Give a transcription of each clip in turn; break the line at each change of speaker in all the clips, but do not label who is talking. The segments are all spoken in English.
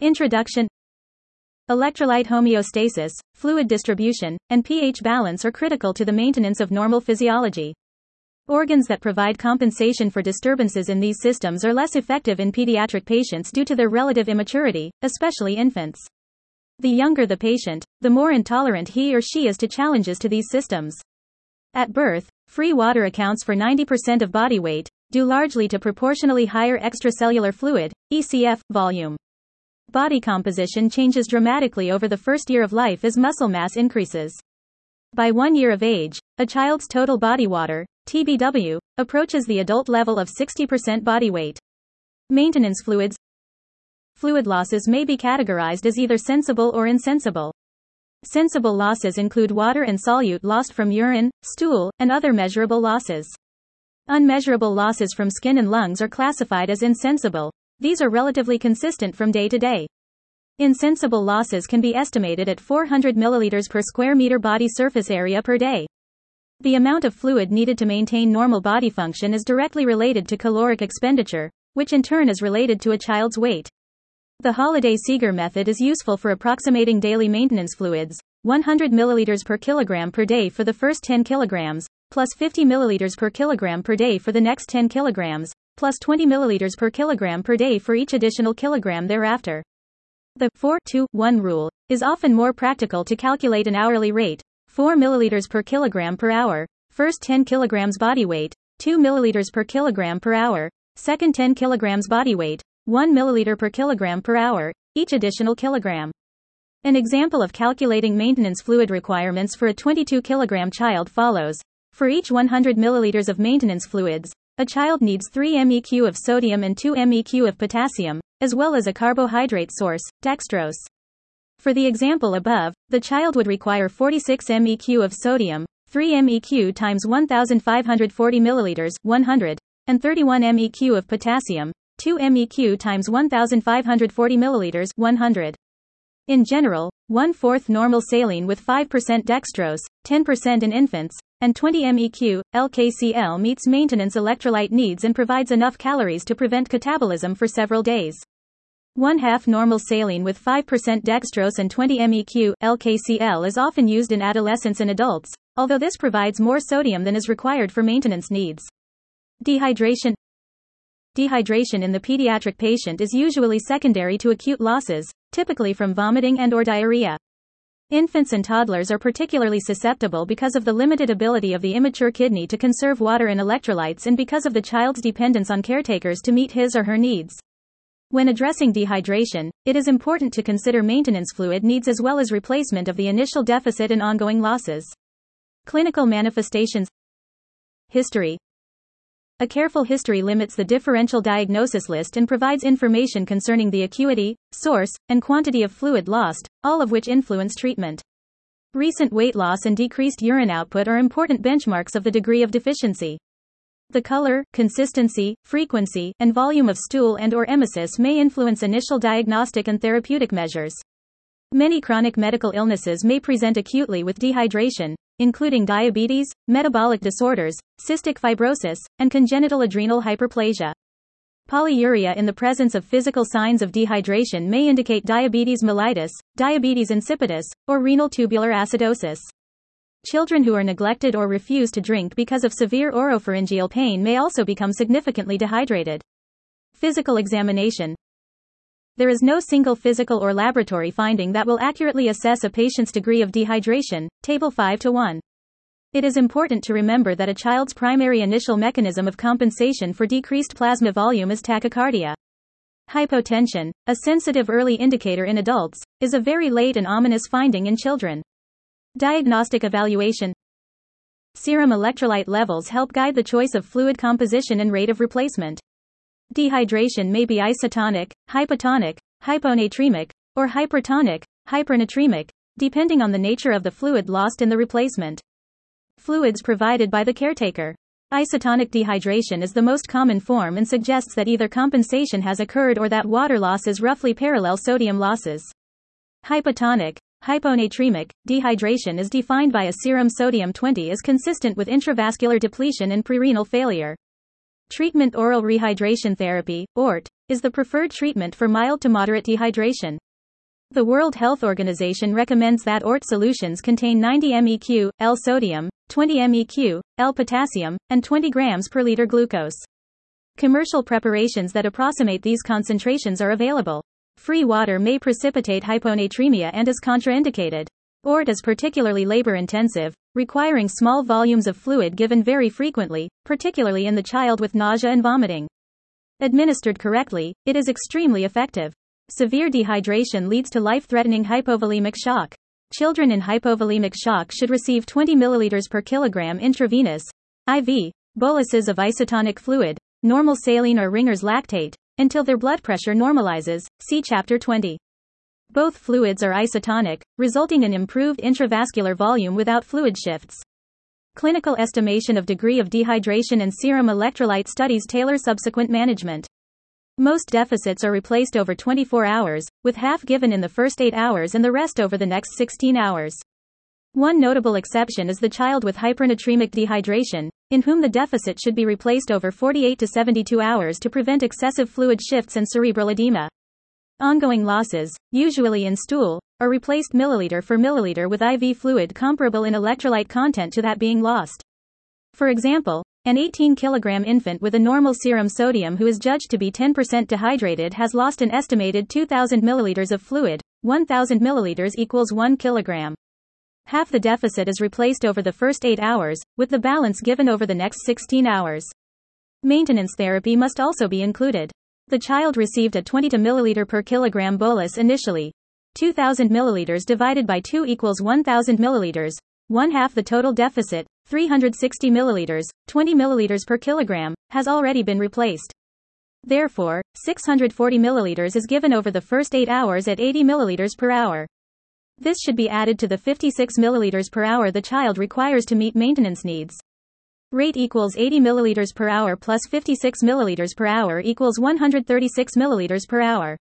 Introduction Electrolyte homeostasis, fluid distribution, and pH balance are critical to the maintenance of normal physiology. Organs that provide compensation for disturbances in these systems are less effective in pediatric patients due to their relative immaturity, especially infants. The younger the patient, the more intolerant he or she is to challenges to these systems. At birth, free water accounts for 90% of body weight, due largely to proportionally higher extracellular fluid, ECF, volume. Body composition changes dramatically over the first year of life as muscle mass increases. By one year of age, a child's total body water, TBW, approaches the adult level of 60% body weight. Maintenance fluids Fluid losses may be categorized as either sensible or insensible. Sensible losses include water and solute lost from urine, stool, and other measurable losses. Unmeasurable losses from skin and lungs are classified as insensible, these are relatively consistent from day to day. Insensible losses can be estimated at 400 milliliters per square meter body surface area per day. The amount of fluid needed to maintain normal body function is directly related to caloric expenditure, which in turn is related to a child's weight. The Holliday-Segar method is useful for approximating daily maintenance fluids, 100 milliliters per kilogram per day for the first 10 kilograms, plus 50 milliliters per kilogram per day for the next 10 kilograms, plus 20 milliliters per kilogram per day for each additional kilogram thereafter. The 4 2 1 rule is often more practical to calculate an hourly rate, 4 milliliters per kilogram per hour, first 10 kilograms body weight, 2 milliliters per kilogram per hour, second 10 kilograms body weight, 1 milliliter per kilogram per hour, each additional kilogram. An example of calculating maintenance fluid requirements for a 22 kilogram child follows. For each 100 milliliters of maintenance fluids, a child needs 3 MEq of sodium and 2 MEq of potassium, as well as a carbohydrate source, dextrose. For the example above, the child would require 46 MEq of sodium, 3 MEq times 1540 milliliters, 100, and 31 MEq of potassium, 2 MEq times 1540 milliliters, 100. In general, one-fourth normal saline with 5% dextrose, 10% in infants, and 20 MEq, LKCl meets maintenance electrolyte needs and provides enough calories to prevent catabolism for several days. One half normal saline with 5% dextrose and 20 MEq, LKCl is often used in adolescents and adults, although this provides more sodium than is required for maintenance needs. Dehydration Dehydration in the pediatric patient is usually secondary to acute losses, typically from vomiting and or diarrhea. Infants and toddlers are particularly susceptible because of the limited ability of the immature kidney to conserve water and electrolytes and because of the child's dependence on caretakers to meet his or her needs. When addressing dehydration, it is important to consider maintenance fluid needs as well as replacement of the initial deficit and ongoing losses. Clinical manifestations History a careful history limits the differential diagnosis list and provides information concerning the acuity, source, and quantity of fluid lost, all of which influence treatment. Recent weight loss and decreased urine output are important benchmarks of the degree of deficiency. The color, consistency, frequency, and volume of stool and or emesis may influence initial diagnostic and therapeutic measures. Many chronic medical illnesses may present acutely with dehydration, including diabetes, metabolic disorders, cystic fibrosis, and congenital adrenal hyperplasia. Polyuria in the presence of physical signs of dehydration may indicate diabetes mellitus, diabetes insipidus, or renal tubular acidosis. Children who are neglected or refuse to drink because of severe oropharyngeal pain may also become significantly dehydrated. Physical examination, there is no single physical or laboratory finding that will accurately assess a patient's degree of dehydration, table 5 to 1. It is important to remember that a child's primary initial mechanism of compensation for decreased plasma volume is tachycardia. Hypotension, a sensitive early indicator in adults, is a very late and ominous finding in children. Diagnostic evaluation Serum electrolyte levels help guide the choice of fluid composition and rate of replacement. Dehydration may be isotonic, hypotonic, hyponatremic, or hypertonic, hypernatremic, depending on the nature of the fluid lost in the replacement. Fluids provided by the caretaker. Isotonic dehydration is the most common form and suggests that either compensation has occurred or that water loss is roughly parallel sodium losses. Hypotonic, hyponatremic, dehydration is defined by a serum sodium 20 is consistent with intravascular depletion and prerenal failure. Treatment Oral rehydration therapy, ORT, is the preferred treatment for mild to moderate dehydration. The World Health Organization recommends that ORT solutions contain 90 MEq, L sodium, 20 MEq, L potassium, and 20 grams per liter glucose. Commercial preparations that approximate these concentrations are available. Free water may precipitate hyponatremia and is contraindicated. ORT is particularly labor intensive, requiring small volumes of fluid given very frequently, particularly in the child with nausea and vomiting. Administered correctly, it is extremely effective. Severe dehydration leads to life threatening hypovolemic shock. Children in hypovolemic shock should receive 20 ml per kilogram intravenous IV boluses of isotonic fluid, normal saline or Ringer's lactate, until their blood pressure normalizes. See Chapter 20. Both fluids are isotonic, resulting in improved intravascular volume without fluid shifts. Clinical estimation of degree of dehydration and serum electrolyte studies tailor subsequent management. Most deficits are replaced over 24 hours, with half given in the first 8 hours and the rest over the next 16 hours. One notable exception is the child with hypernatremic dehydration, in whom the deficit should be replaced over 48 to 72 hours to prevent excessive fluid shifts and cerebral edema. Ongoing losses, usually in stool, are replaced milliliter for milliliter with IV fluid comparable in electrolyte content to that being lost. For example, an 18 kg infant with a normal serum sodium who is judged to be 10% dehydrated has lost an estimated 2000 milliliters of fluid, 1000 milliliters equals 1 kg. Half the deficit is replaced over the first 8 hours, with the balance given over the next 16 hours. Maintenance therapy must also be included. The child received a 20 milliliter per kilogram bolus initially. 2000 milliliters divided by 2 equals 1000 milliliters, one half the total deficit, 360 milliliters, 20 milliliters per kilogram, has already been replaced. Therefore, 640 milliliters is given over the first 8 hours at 80 milliliters per hour. This should be added to the 56 milliliters per hour the child requires to meet maintenance needs. Rate equals 80 milliliters per hour plus 56 milliliters per hour equals 136 milliliters per hour.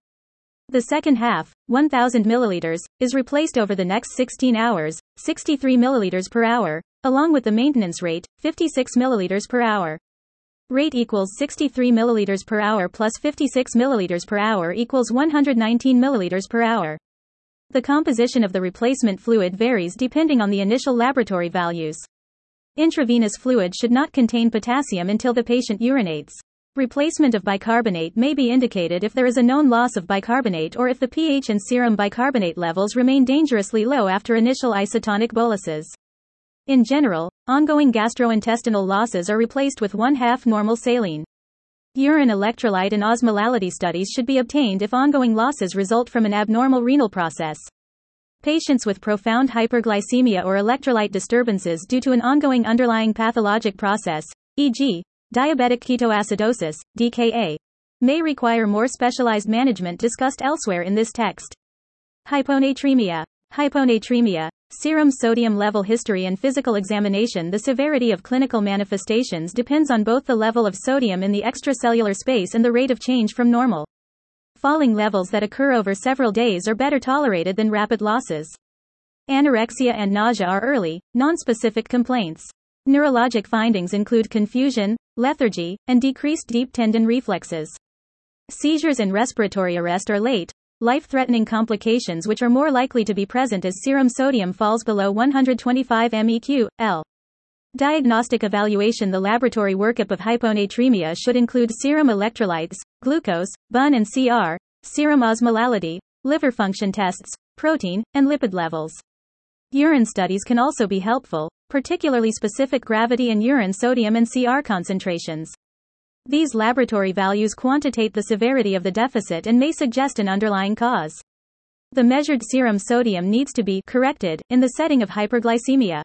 The second half, 1000 milliliters, is replaced over the next 16 hours, 63 milliliters per hour, along with the maintenance rate, 56 milliliters per hour. Rate equals 63 milliliters per hour plus 56 milliliters per hour equals 119 milliliters per hour. The composition of the replacement fluid varies depending on the initial laboratory values. Intravenous fluid should not contain potassium until the patient urinates. Replacement of bicarbonate may be indicated if there is a known loss of bicarbonate or if the pH and serum bicarbonate levels remain dangerously low after initial isotonic boluses. In general, ongoing gastrointestinal losses are replaced with one half normal saline. Urine electrolyte and osmolality studies should be obtained if ongoing losses result from an abnormal renal process. Patients with profound hyperglycemia or electrolyte disturbances due to an ongoing underlying pathologic process, e.g., Diabetic ketoacidosis, DKA, may require more specialized management discussed elsewhere in this text. Hyponatremia. Hyponatremia, serum sodium level history and physical examination. The severity of clinical manifestations depends on both the level of sodium in the extracellular space and the rate of change from normal. Falling levels that occur over several days are better tolerated than rapid losses. Anorexia and nausea are early, nonspecific complaints. Neurologic findings include confusion, lethargy, and decreased deep tendon reflexes. Seizures and respiratory arrest are late, life threatening complications which are more likely to be present as serum sodium falls below 125 MEq, L. Diagnostic evaluation The laboratory workup of hyponatremia should include serum electrolytes, glucose, BUN and CR, serum osmolality, liver function tests, protein, and lipid levels. Urine studies can also be helpful, particularly specific gravity and urine sodium and CR concentrations. These laboratory values quantitate the severity of the deficit and may suggest an underlying cause. The measured serum sodium needs to be corrected in the setting of hyperglycemia.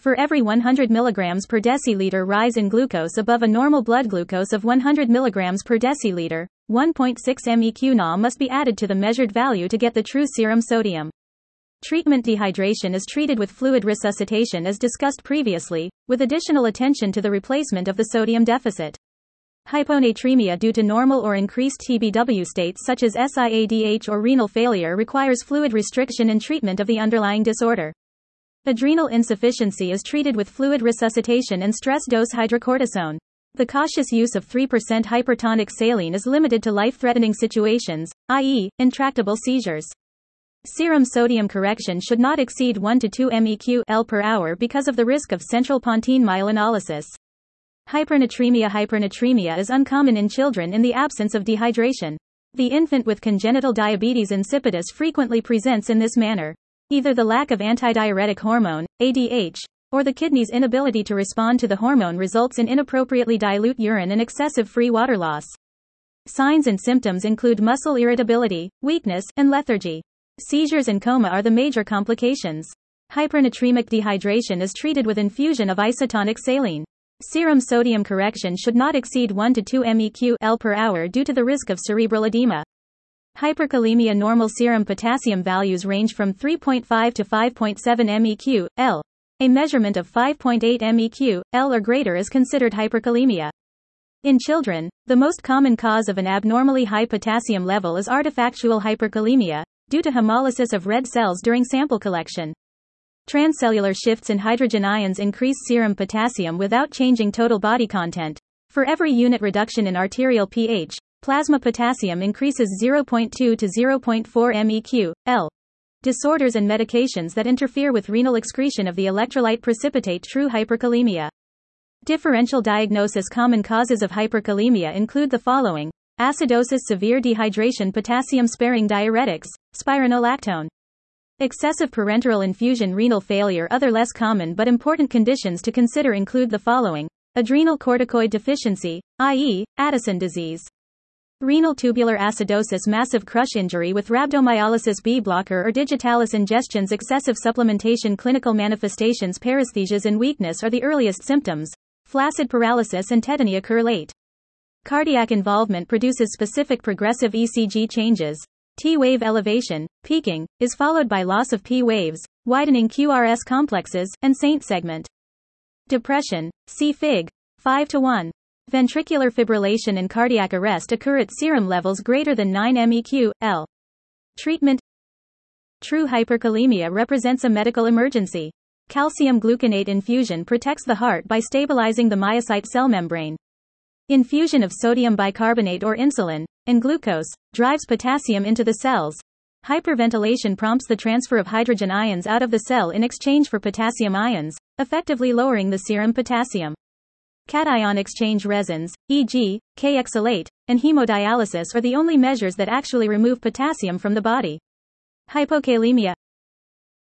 For every 100 mg per deciliter rise in glucose above a normal blood glucose of 100 mg per deciliter, 1.6 MEq Na must be added to the measured value to get the true serum sodium. Treatment dehydration is treated with fluid resuscitation as discussed previously, with additional attention to the replacement of the sodium deficit. Hyponatremia due to normal or increased TBW states such as SIADH or renal failure requires fluid restriction and treatment of the underlying disorder. Adrenal insufficiency is treated with fluid resuscitation and stress dose hydrocortisone. The cautious use of 3% hypertonic saline is limited to life threatening situations, i.e., intractable seizures. Serum sodium correction should not exceed 1 to 2 MEq L per hour because of the risk of central pontine myelinolysis. Hypernatremia Hypernatremia is uncommon in children in the absence of dehydration. The infant with congenital diabetes insipidus frequently presents in this manner. Either the lack of antidiuretic hormone, ADH, or the kidney's inability to respond to the hormone results in inappropriately dilute urine and excessive free water loss. Signs and symptoms include muscle irritability, weakness, and lethargy. Seizures and coma are the major complications. Hypernatremic dehydration is treated with infusion of isotonic saline. Serum sodium correction should not exceed 1 to 2 MEq L per hour due to the risk of cerebral edema. Hyperkalemia normal serum potassium values range from 3.5 to 5.7 MEq L. A measurement of 5.8 MEq L or greater is considered hyperkalemia. In children, the most common cause of an abnormally high potassium level is artifactual hyperkalemia, due to hemolysis of red cells during sample collection. Transcellular shifts in hydrogen ions increase serum potassium without changing total body content. For every unit reduction in arterial pH, plasma potassium increases 0.2 to 0.4 MEq, L. Disorders and medications that interfere with renal excretion of the electrolyte precipitate true hyperkalemia. Differential diagnosis Common causes of hyperkalemia include the following acidosis, severe dehydration, potassium sparing diuretics, spironolactone. Excessive parenteral infusion, renal failure. Other less common but important conditions to consider include the following adrenal corticoid deficiency, i.e., Addison disease. Renal tubular acidosis, massive crush injury with rhabdomyolysis B blocker or digitalis ingestions, excessive supplementation, clinical manifestations, paresthesias, and weakness are the earliest symptoms. Flaccid paralysis and tetany occur late. Cardiac involvement produces specific progressive ECG changes. T wave elevation, peaking, is followed by loss of P waves, widening QRS complexes, and Saint segment. Depression, see Fig. 5 to 1. Ventricular fibrillation and cardiac arrest occur at serum levels greater than 9 MEq, L. Treatment True hyperkalemia represents a medical emergency. Calcium gluconate infusion protects the heart by stabilizing the myocyte cell membrane. Infusion of sodium bicarbonate or insulin, and glucose, drives potassium into the cells. Hyperventilation prompts the transfer of hydrogen ions out of the cell in exchange for potassium ions, effectively lowering the serum potassium. Cation exchange resins, e.g., Kayexalate, and hemodialysis are the only measures that actually remove potassium from the body. Hypokalemia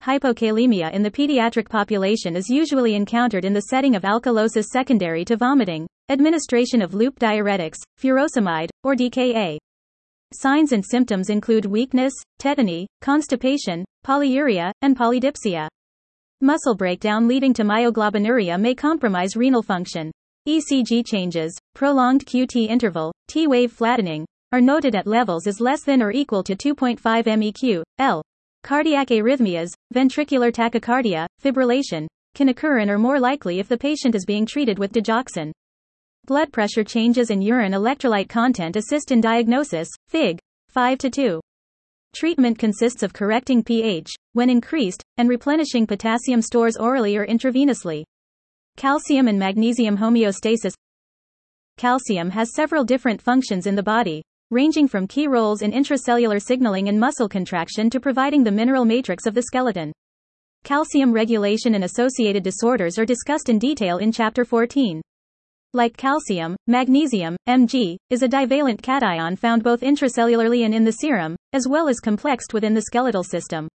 Hypokalemia in the pediatric population is usually encountered in the setting of alkalosis secondary to vomiting, administration of loop diuretics, furosemide, or DKA. Signs and symptoms include weakness, tetany, constipation, polyuria, and polydipsia. Muscle breakdown leading to myoglobinuria may compromise renal function. ECG changes, prolonged QT interval, T wave flattening, are noted at levels as less than or equal to 2.5 MEq, L. Cardiac arrhythmias, ventricular tachycardia, fibrillation, can occur and are more likely if the patient is being treated with digoxin. Blood pressure changes and urine electrolyte content assist in diagnosis, Fig. 5 to 2. Treatment consists of correcting pH, when increased, and replenishing potassium stores orally or intravenously. Calcium and magnesium homeostasis. Calcium has several different functions in the body, ranging from key roles in intracellular signaling and muscle contraction to providing the mineral matrix of the skeleton. Calcium regulation and associated disorders are discussed in detail in Chapter 14. Like calcium, magnesium, Mg, is a divalent cation found both intracellularly and in the serum, as well as complexed within the skeletal system.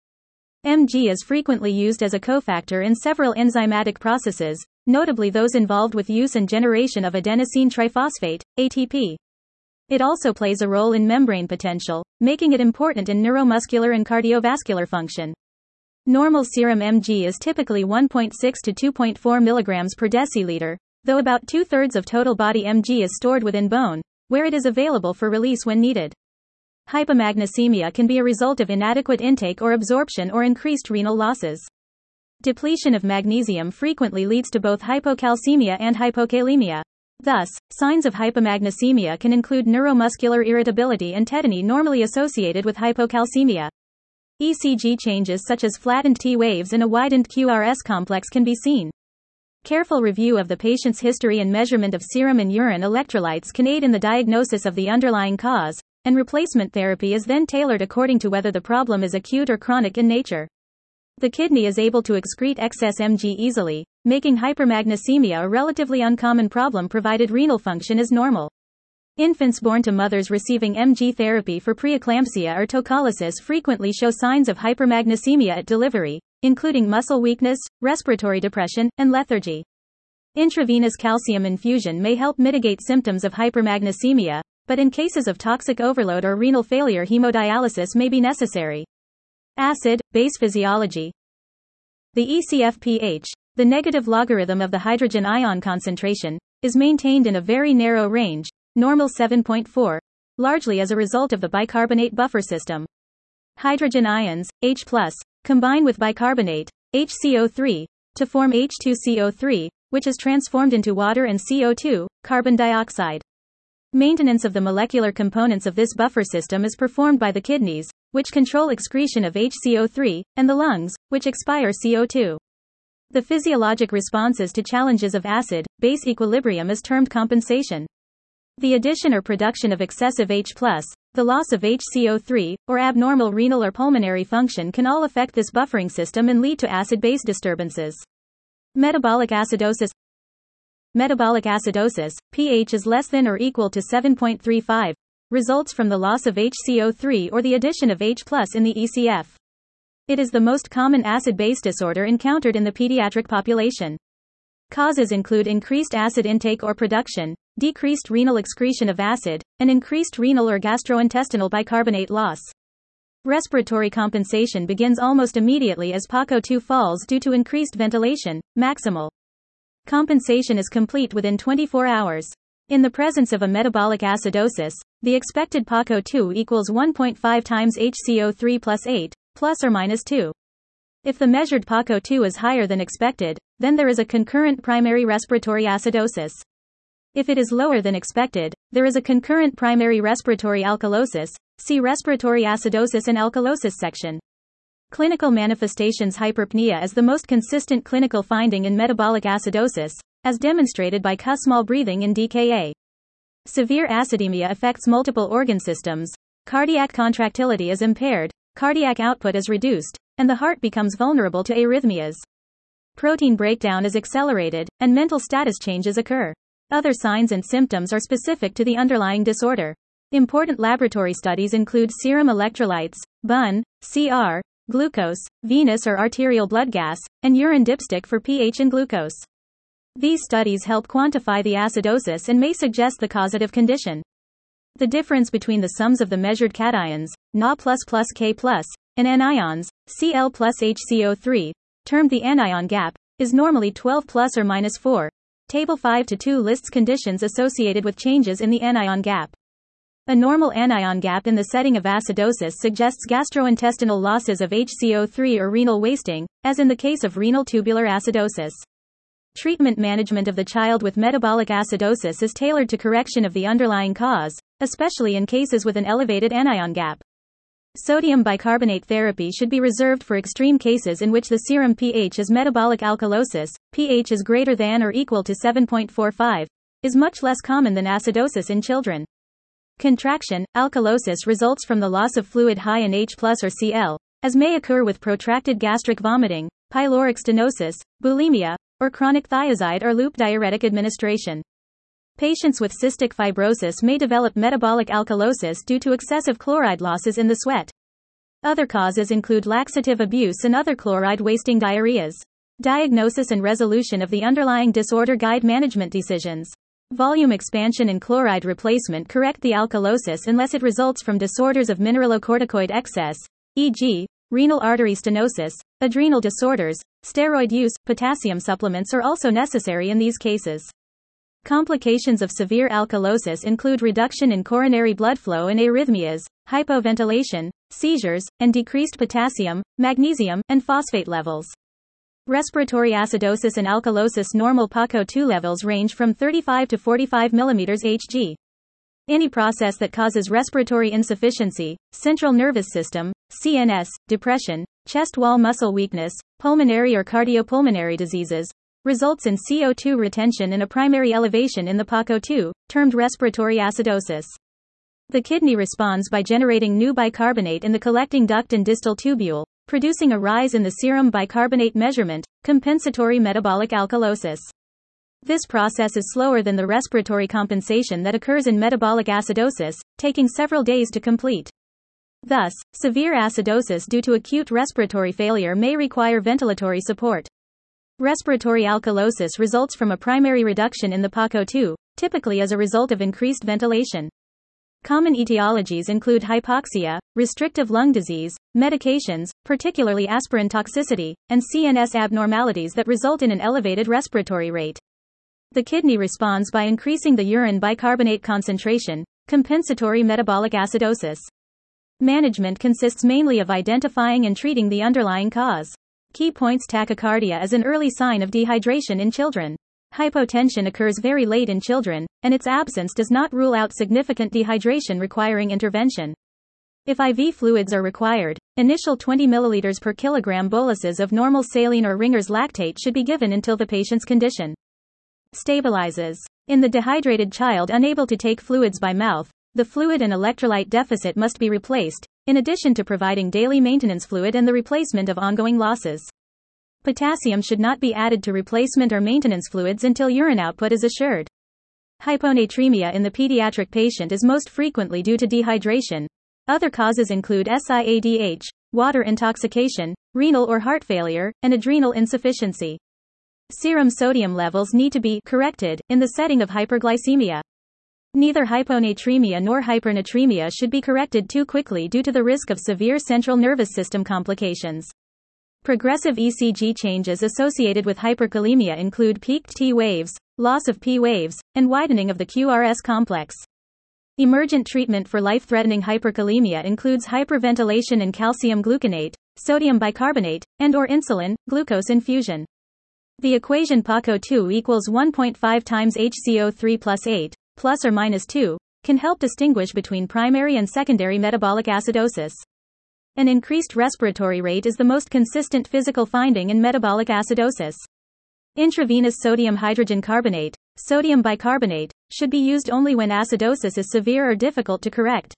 Mg is frequently used as a cofactor in several enzymatic processes, notably those involved with use and generation of adenosine triphosphate, ATP. It also plays a role in membrane potential, making it important in neuromuscular and cardiovascular function. Normal serum Mg is typically 1.6 to 2.4 mg per deciliter, though about two thirds of total body Mg is stored within bone, where it is available for release when needed. Hypomagnesemia can be a result of inadequate intake or absorption or increased renal losses. Depletion of magnesium frequently leads to both hypocalcemia and hypokalemia. Thus, signs of hypomagnesemia can include neuromuscular irritability and tetany normally associated with hypocalcemia. ECG changes such as flattened T waves and a widened QRS complex can be seen. Careful review of the patient's history and measurement of serum and urine electrolytes can aid in the diagnosis of the underlying cause, and replacement therapy is then tailored according to whether the problem is acute or chronic in nature. The kidney is able to excrete excess Mg easily, making hypermagnesemia a relatively uncommon problem provided renal function is normal. Infants born to mothers receiving Mg therapy for preeclampsia or tocolysis frequently show signs of hypermagnesemia at delivery, including muscle weakness, respiratory depression, and lethargy. Intravenous calcium infusion may help mitigate symptoms of hypermagnesemia, but in cases of toxic overload or renal failure, hemodialysis may be necessary. Acid, base physiology. The ECF pH, the negative logarithm of the hydrogen ion concentration, is maintained in a very narrow range, normal 7.4, largely as a result of the bicarbonate buffer system. Hydrogen ions, H+, combine with bicarbonate, HCO3, to form H2CO3, which is transformed into water and CO2, carbon dioxide. Maintenance of the molecular components of this buffer system is performed by the kidneys, which control excretion of HCO3, and the lungs, which expire CO2. The physiologic responses to challenges of acid base equilibrium is termed compensation. The addition or production of excessive H, the loss of HCO3, or abnormal renal or pulmonary function can all affect this buffering system and lead to acid base disturbances. Metabolic acidosis Metabolic acidosis, pH is less than or equal to 7.35, results from the loss of HCO3 or the addition of H in the ECF. It is the most common acid base disorder encountered in the pediatric population. Causes include increased acid intake or production, decreased renal excretion of acid, and increased renal or gastrointestinal bicarbonate loss. Respiratory compensation begins almost immediately as PaCO2 falls due to increased ventilation, maximal. Compensation is complete within 24 hours. In the presence of a metabolic acidosis, the expected PaCO2 equals 1.5 times HCO3 plus 8, plus or minus 2. If the measured PaCO2 is higher than expected, then there is a concurrent primary respiratory acidosis. If it is lower than expected, there is a concurrent primary respiratory alkalosis. See respiratory acidosis and alkalosis section. Clinical manifestations Hyperpnea is the most consistent clinical finding in metabolic acidosis, as demonstrated by Kussmaul breathing in DKA. Severe acidemia affects multiple organ systems, cardiac contractility is impaired, cardiac output is reduced, and the heart becomes vulnerable to arrhythmias. Protein breakdown is accelerated, and mental status changes occur. Other signs and symptoms are specific to the underlying disorder. Important laboratory studies include serum electrolytes, BUN, CR, glucose, venous or arterial blood gas, and urine dipstick for pH and glucose. These studies help quantify the acidosis and may suggest the causative condition. The difference between the sums of the measured cations, Na plus plus K plus, and anions, Cl plus HCO3, termed the anion gap, is normally 12 plus or minus 4. Table 5 to 2 lists conditions associated with changes in the anion gap. A normal anion gap in the setting of acidosis suggests gastrointestinal losses of HCO3 or renal wasting, as in the case of renal tubular acidosis. Treatment management of the child with metabolic acidosis is tailored to correction of the underlying cause, especially in cases with an elevated anion gap. Sodium bicarbonate therapy should be reserved for extreme cases in which the serum pH is metabolic alkalosis, pH is greater than or equal to 7.45, is much less common than acidosis in children. Contraction, alkalosis results from the loss of fluid high in H plus or Cl, as may occur with protracted gastric vomiting, pyloric stenosis, bulimia, or chronic thiazide or loop diuretic administration. Patients with cystic fibrosis may develop metabolic alkalosis due to excessive chloride losses in the sweat. Other causes include laxative abuse and other chloride wasting diarrheas. Diagnosis and resolution of the underlying disorder guide management decisions. Volume expansion and chloride replacement correct the alkalosis unless it results from disorders of mineralocorticoid excess, e.g., renal artery stenosis, adrenal disorders, steroid use, potassium supplements are also necessary in these cases. Complications of severe alkalosis include reduction in coronary blood flow and arrhythmias, hypoventilation, seizures, and decreased potassium, magnesium, and phosphate levels. Respiratory acidosis and alkalosis normal PaCO2 levels range from 35 to 45 mm Hg. Any process that causes respiratory insufficiency, central nervous system, CNS, depression, chest wall muscle weakness, pulmonary or cardiopulmonary diseases, results in CO2 retention and a primary elevation in the PaCO2, termed respiratory acidosis. The kidney responds by generating new bicarbonate in the collecting duct and distal tubule, producing a rise in the serum bicarbonate measurement, compensatory metabolic alkalosis. This process is slower than the respiratory compensation that occurs in metabolic acidosis, taking several days to complete. Thus, severe acidosis due to acute respiratory failure may require ventilatory support. Respiratory alkalosis results from a primary reduction in the PaCO2, typically as a result of increased ventilation. Common etiologies include hypoxia, restrictive lung disease, medications, particularly aspirin toxicity, and CNS abnormalities that result in an elevated respiratory rate. The kidney responds by increasing the urine bicarbonate concentration, compensatory metabolic acidosis. Management consists mainly of identifying and treating the underlying cause. Key points tachycardia is an early sign of dehydration in children. Hypotension occurs very late in children, and its absence does not rule out significant dehydration requiring intervention. If IV fluids are required, initial 20 ml per kilogram boluses of normal saline or Ringer's lactate should be given until the patient's condition stabilizes. In the dehydrated child unable to take fluids by mouth, the fluid and electrolyte deficit must be replaced, in addition to providing daily maintenance fluid and the replacement of ongoing losses. Potassium should not be added to replacement or maintenance fluids until urine output is assured. Hyponatremia in the pediatric patient is most frequently due to dehydration. Other causes include SIADH, water intoxication, renal or heart failure, and adrenal insufficiency. Serum sodium levels need to be corrected in the setting of hyperglycemia. Neither hyponatremia nor hypernatremia should be corrected too quickly due to the risk of severe central nervous system complications. Progressive ECG changes associated with hyperkalemia include peaked T waves, loss of P waves, and widening of the QRS complex. Emergent treatment for life-threatening hyperkalemia includes hyperventilation and calcium gluconate, sodium bicarbonate, and or insulin, glucose infusion. The equation PaCO2 equals 1.5 times HCO3 plus 8, plus or minus 2, can help distinguish between primary and secondary metabolic acidosis. An increased respiratory rate is the most consistent physical finding in metabolic acidosis. Intravenous sodium hydrogen carbonate, sodium bicarbonate, should be used only when acidosis is severe or difficult to correct.